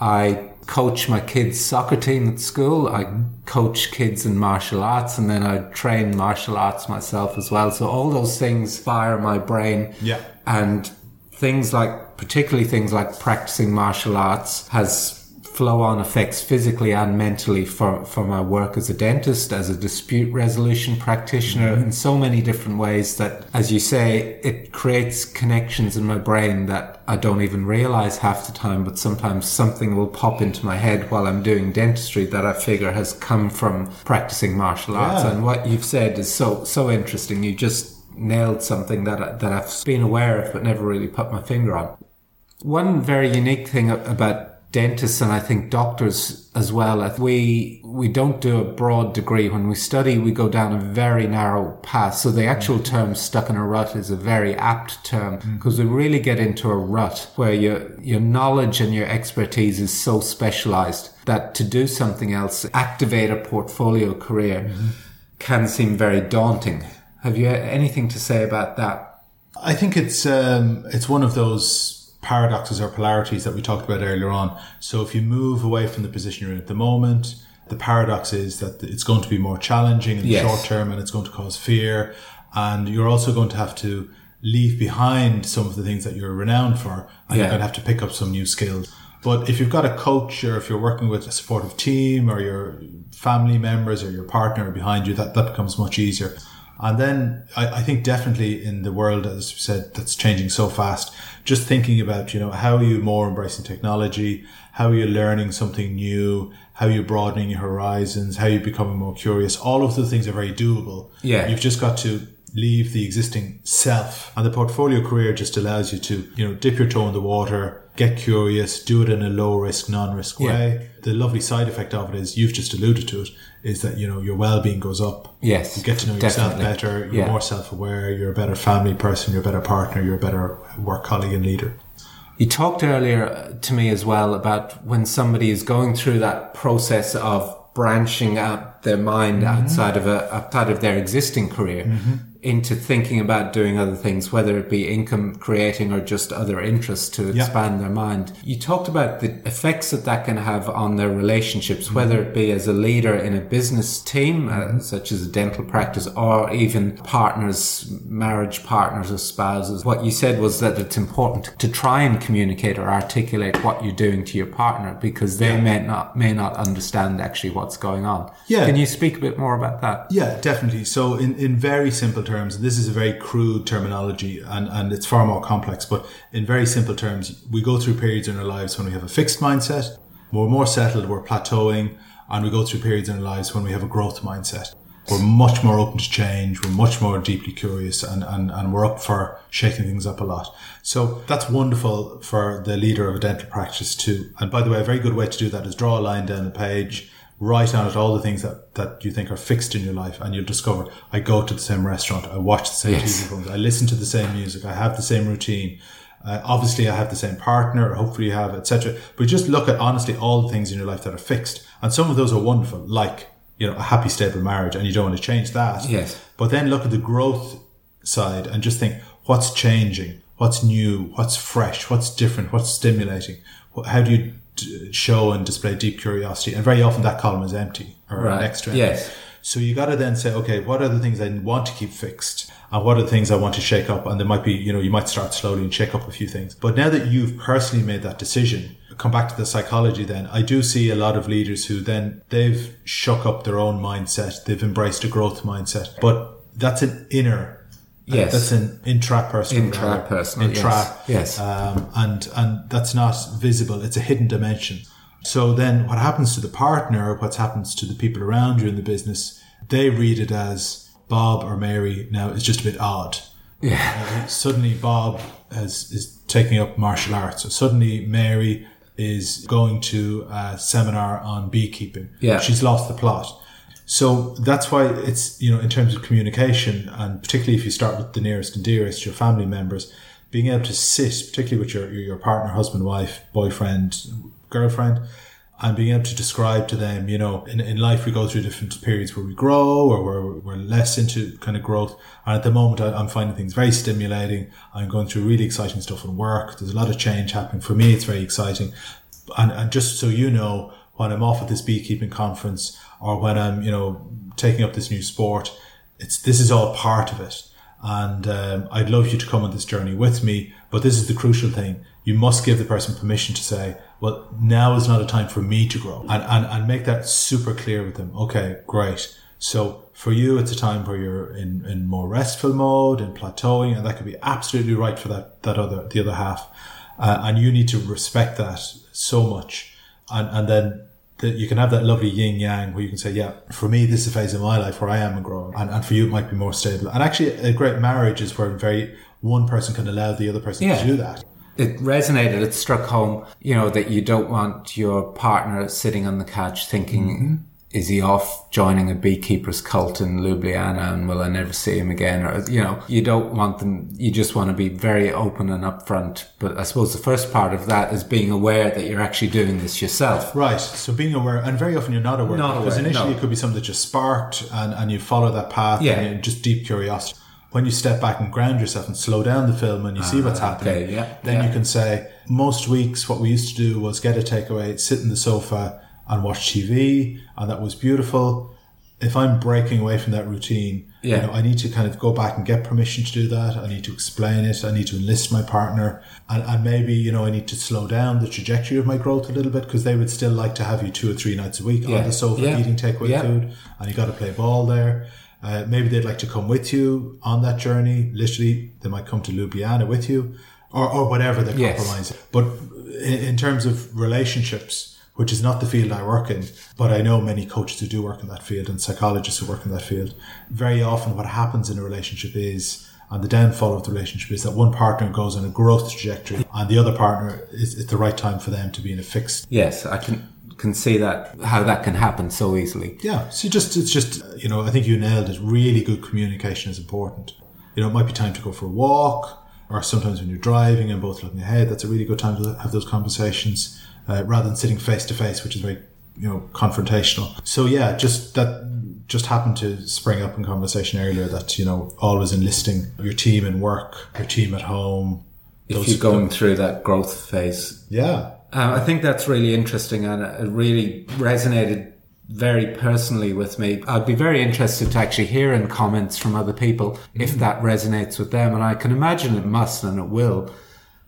I coach my kids' soccer team at school. I coach kids in martial arts, and then I train martial arts myself as well. So all those things fire my brain.
Yeah.
And things like, particularly things like practicing martial arts has flow on effects physically and mentally for, for my work as a dentist, as a dispute resolution practitioner mm-hmm. in so many different ways that, as you say, it creates connections in my brain that I don't even realize half the time, but sometimes something will pop into my head while I'm doing dentistry that I figure has come from practicing martial arts. Yeah. And what you've said is so, so interesting. You just nailed something that, I, that I've been aware of, but never really put my finger on. One very unique thing about dentists and I think doctors as well. We we don't do a broad degree when we study. We go down a very narrow path. So the actual mm. term "stuck in a rut" is a very apt term because mm. we really get into a rut where your your knowledge and your expertise is so specialized that to do something else, activate a portfolio career, mm-hmm. can seem very daunting. Have you anything to say about that?
I think it's um, it's one of those paradoxes or polarities that we talked about earlier on. So if you move away from the position you're in at the moment, the paradox is that it's going to be more challenging in the yes. short term and it's going to cause fear. And you're also going to have to leave behind some of the things that you're renowned for and yeah. you're going to have to pick up some new skills. But if you've got a coach or if you're working with a supportive team or your family members or your partner behind you, that, that becomes much easier. And then I, I, think definitely in the world, as we said, that's changing so fast, just thinking about, you know, how are you more embracing technology? How are you learning something new? How are you broadening your horizons? How are you becoming more curious? All of those things are very doable.
Yeah.
You've just got to leave the existing self and the portfolio career just allows you to, you know, dip your toe in the water, get curious, do it in a low risk, non risk way. Yeah. The lovely side effect of it is you've just alluded to it is that, you know, your well being goes up.
Yes.
You get to know definitely. yourself better. You're yeah. more self aware. You're a better family person. You're a better partner. You're a better work colleague and leader.
You talked earlier to me as well about when somebody is going through that process of branching out their mind mm-hmm. outside of a, outside of their existing career. Mm-hmm into thinking about doing other things, whether it be income creating or just other interests to expand yeah. their mind. You talked about the effects that that can have on their relationships, mm-hmm. whether it be as a leader in a business team, uh, mm-hmm. such as a dental practice, or even partners, marriage partners or spouses. What you said was that it's important to try and communicate or articulate what you're doing to your partner because they yeah. may not may not understand actually what's going on.
Yeah.
Can you speak a bit more about that?
Yeah, definitely. So in, in very simple terms, and this is a very crude terminology and, and it's far more complex, but in very simple terms, we go through periods in our lives when we have a fixed mindset, we're more settled, we're plateauing, and we go through periods in our lives when we have a growth mindset. We're much more open to change. We're much more deeply curious and, and, and we're up for shaking things up a lot. So that's wonderful for the leader of a dental practice too. And by the way, a very good way to do that is draw a line down the page write on it all the things that, that you think are fixed in your life and you'll discover I go to the same restaurant, I watch the same yes. TV programs, I listen to the same music, I have the same routine. Uh, obviously I have the same partner, or hopefully you have, etc. But just look at honestly all the things in your life that are fixed. And some of those are wonderful, like, you know, a happy, stable marriage and you don't want to change that.
Yes.
But then look at the growth side and just think, what's changing? What's new? What's fresh? What's different? What's stimulating? How do you show and display deep curiosity. And very often that column is empty or right. extra.
Yes.
So you got to then say, okay, what are the things I want to keep fixed? And what are the things I want to shake up? And there might be, you know, you might start slowly and shake up a few things. But now that you've personally made that decision, come back to the psychology then, I do see a lot of leaders who then they've shook up their own mindset. They've embraced a growth mindset, but that's an inner
Yes,
that's an intrapersonal.
Intrapersonal.
Intra.
Yes.
Um, and and that's not visible. It's a hidden dimension. So then, what happens to the partner? What happens to the people around you in the business? They read it as Bob or Mary now is just a bit odd.
Yeah.
Uh, suddenly, Bob has, is taking up martial arts. Or suddenly, Mary is going to a seminar on beekeeping.
Yeah.
She's lost the plot. So that's why it's, you know, in terms of communication, and particularly if you start with the nearest and dearest, your family members, being able to sit, particularly with your, your partner, husband, wife, boyfriend, girlfriend, and being able to describe to them, you know, in, in life we go through different periods where we grow or where we're less into kind of growth. And at the moment I, am finding things very stimulating. I'm going through really exciting stuff in work. There's a lot of change happening. For me, it's very exciting. And, and just so you know, when I'm off at this beekeeping conference or when I'm, you know, taking up this new sport, it's, this is all part of it. And um, I'd love you to come on this journey with me. But this is the crucial thing. You must give the person permission to say, well, now is not a time for me to grow and, and, and make that super clear with them. Okay, great. So for you, it's a time where you're in, in more restful mode and plateauing, and that could be absolutely right for that, that other, the other half. Uh, and you need to respect that so much. And, and then that you can have that lovely yin yang where you can say, yeah, for me, this is a phase of my life where I am growing. And, and for you, it might be more stable. And actually, a great marriage is where very, one person can allow the other person yeah. to do that
it resonated. It struck home, you know, that you don't want your partner sitting on the couch thinking, mm-hmm. Is he off joining a beekeeper's cult in Ljubljana and will I never see him again? Or, you know, you don't want them, you just want to be very open and upfront. But I suppose the first part of that is being aware that you're actually doing this yourself.
Right. So being aware, and very often you're not aware. Not because aware, initially no. it could be something that just sparked and, and you follow that path yeah. and just deep curiosity when you step back and ground yourself and slow down the film and you see what's ah, happening,
okay, yeah,
then
yeah.
you can say, most weeks what we used to do was get a takeaway, sit in the sofa and watch TV, and that was beautiful. If I'm breaking away from that routine, yeah. you know, I need to kind of go back and get permission to do that. I need to explain it. I need to enlist my partner. And, and maybe, you know, I need to slow down the trajectory of my growth a little bit because they would still like to have you two or three nights a week yeah. on the sofa yeah. eating takeaway food and you got to play ball there. Uh, maybe they'd like to come with you on that journey. Literally, they might come to Ljubljana with you, or, or whatever the yes. compromise. But in, in, terms of relationships, which is not the field I work in, but I know many coaches who do work in that field and psychologists who work in that field. Very often, what happens in a relationship is. And the downfall of the relationship is that one partner goes on a growth trajectory and the other partner is it's the right time for them to be in a fixed.
Yes, I can can see that how that can happen so easily.
Yeah, so just it's just you know I think you nailed it. Really good communication is important. You know, it might be time to go for a walk, or sometimes when you're driving and both looking ahead, that's a really good time to have those conversations uh, rather than sitting face to face, which is very you know confrontational. So yeah, just that just happened to spring up in conversation earlier that you know always enlisting your team in work, your team at home.
If you're going through that growth phase,
yeah,
uh, I think that's really interesting and it really resonated very personally with me. I'd be very interested to actually hear in comments from other people if mm-hmm. that resonates with them. And I can imagine it must and it will.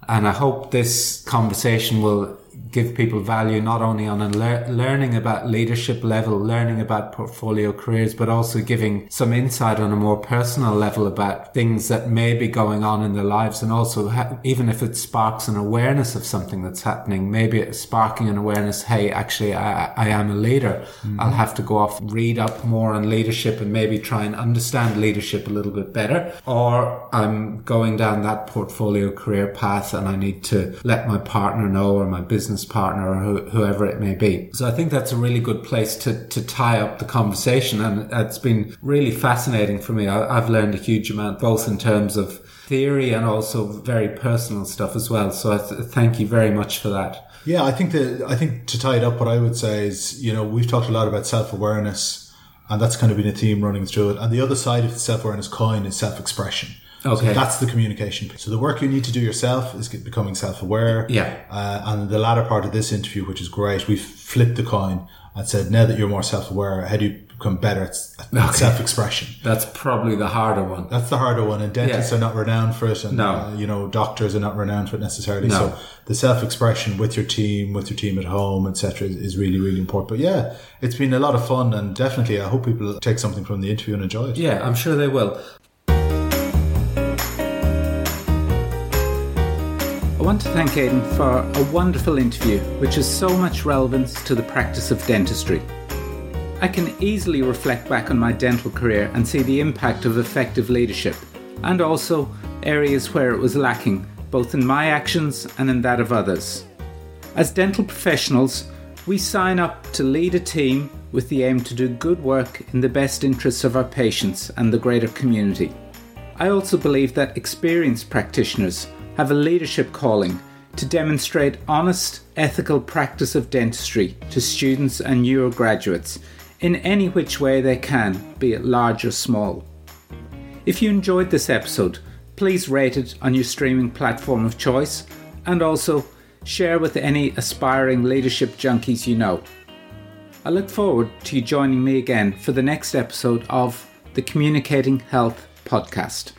And I hope this conversation will give people value not only on a le- learning about leadership level, learning about portfolio careers, but also giving some insight on a more personal level about things that may be going on in their lives. And also, ha- even if it sparks an awareness of something that's happening, maybe it's sparking an awareness, hey, actually, I, I am a leader. Mm-hmm. I'll have to go off, read up more on leadership and maybe try and understand leadership a little bit better. Or I'm going down that portfolio career path and I need to let my partner know or my business business partner or whoever it may be. So I think that's a really good place to, to tie up the conversation. And it's been really fascinating for me. I, I've learned a huge amount, both in terms of theory and also very personal stuff as well. So th- thank you very much for that.
Yeah, I think that I think to tie it up, what I would say is, you know, we've talked a lot about self awareness, and that's kind of been a theme running through it. And the other side of the self awareness coin is self expression. Okay. So that's the communication. Piece. So the work you need to do yourself is becoming self-aware.
Yeah.
Uh, and the latter part of this interview, which is great, we've flipped the coin and said, now that you're more self-aware, how do you become better at, okay. self-expression?
That's probably the harder one.
That's the harder one. And dentists yeah. are not renowned for it. And, no. Uh, you know, doctors are not renowned for it necessarily. No. So the self-expression with your team, with your team at home, etc., is really, really important. But yeah, it's been a lot of fun and definitely I hope people take something from the interview and enjoy it.
Yeah, I'm sure they will.
I want to thank Aidan for a wonderful interview which has so much relevance to the practice of dentistry. I can easily reflect back on my dental career and see the impact of effective leadership, and also areas where it was lacking, both in my actions and in that of others. As dental professionals, we sign up to lead a team with the aim to do good work in the best interests of our patients and the greater community. I also believe that experienced practitioners
have a leadership calling to demonstrate honest, ethical practice of dentistry to students and newer graduates in any which way they can, be it large or small. If you enjoyed this episode, please rate it on your streaming platform of choice and also share with any aspiring leadership junkies you know. I look forward to you joining me again for the next episode of the Communicating Health podcast.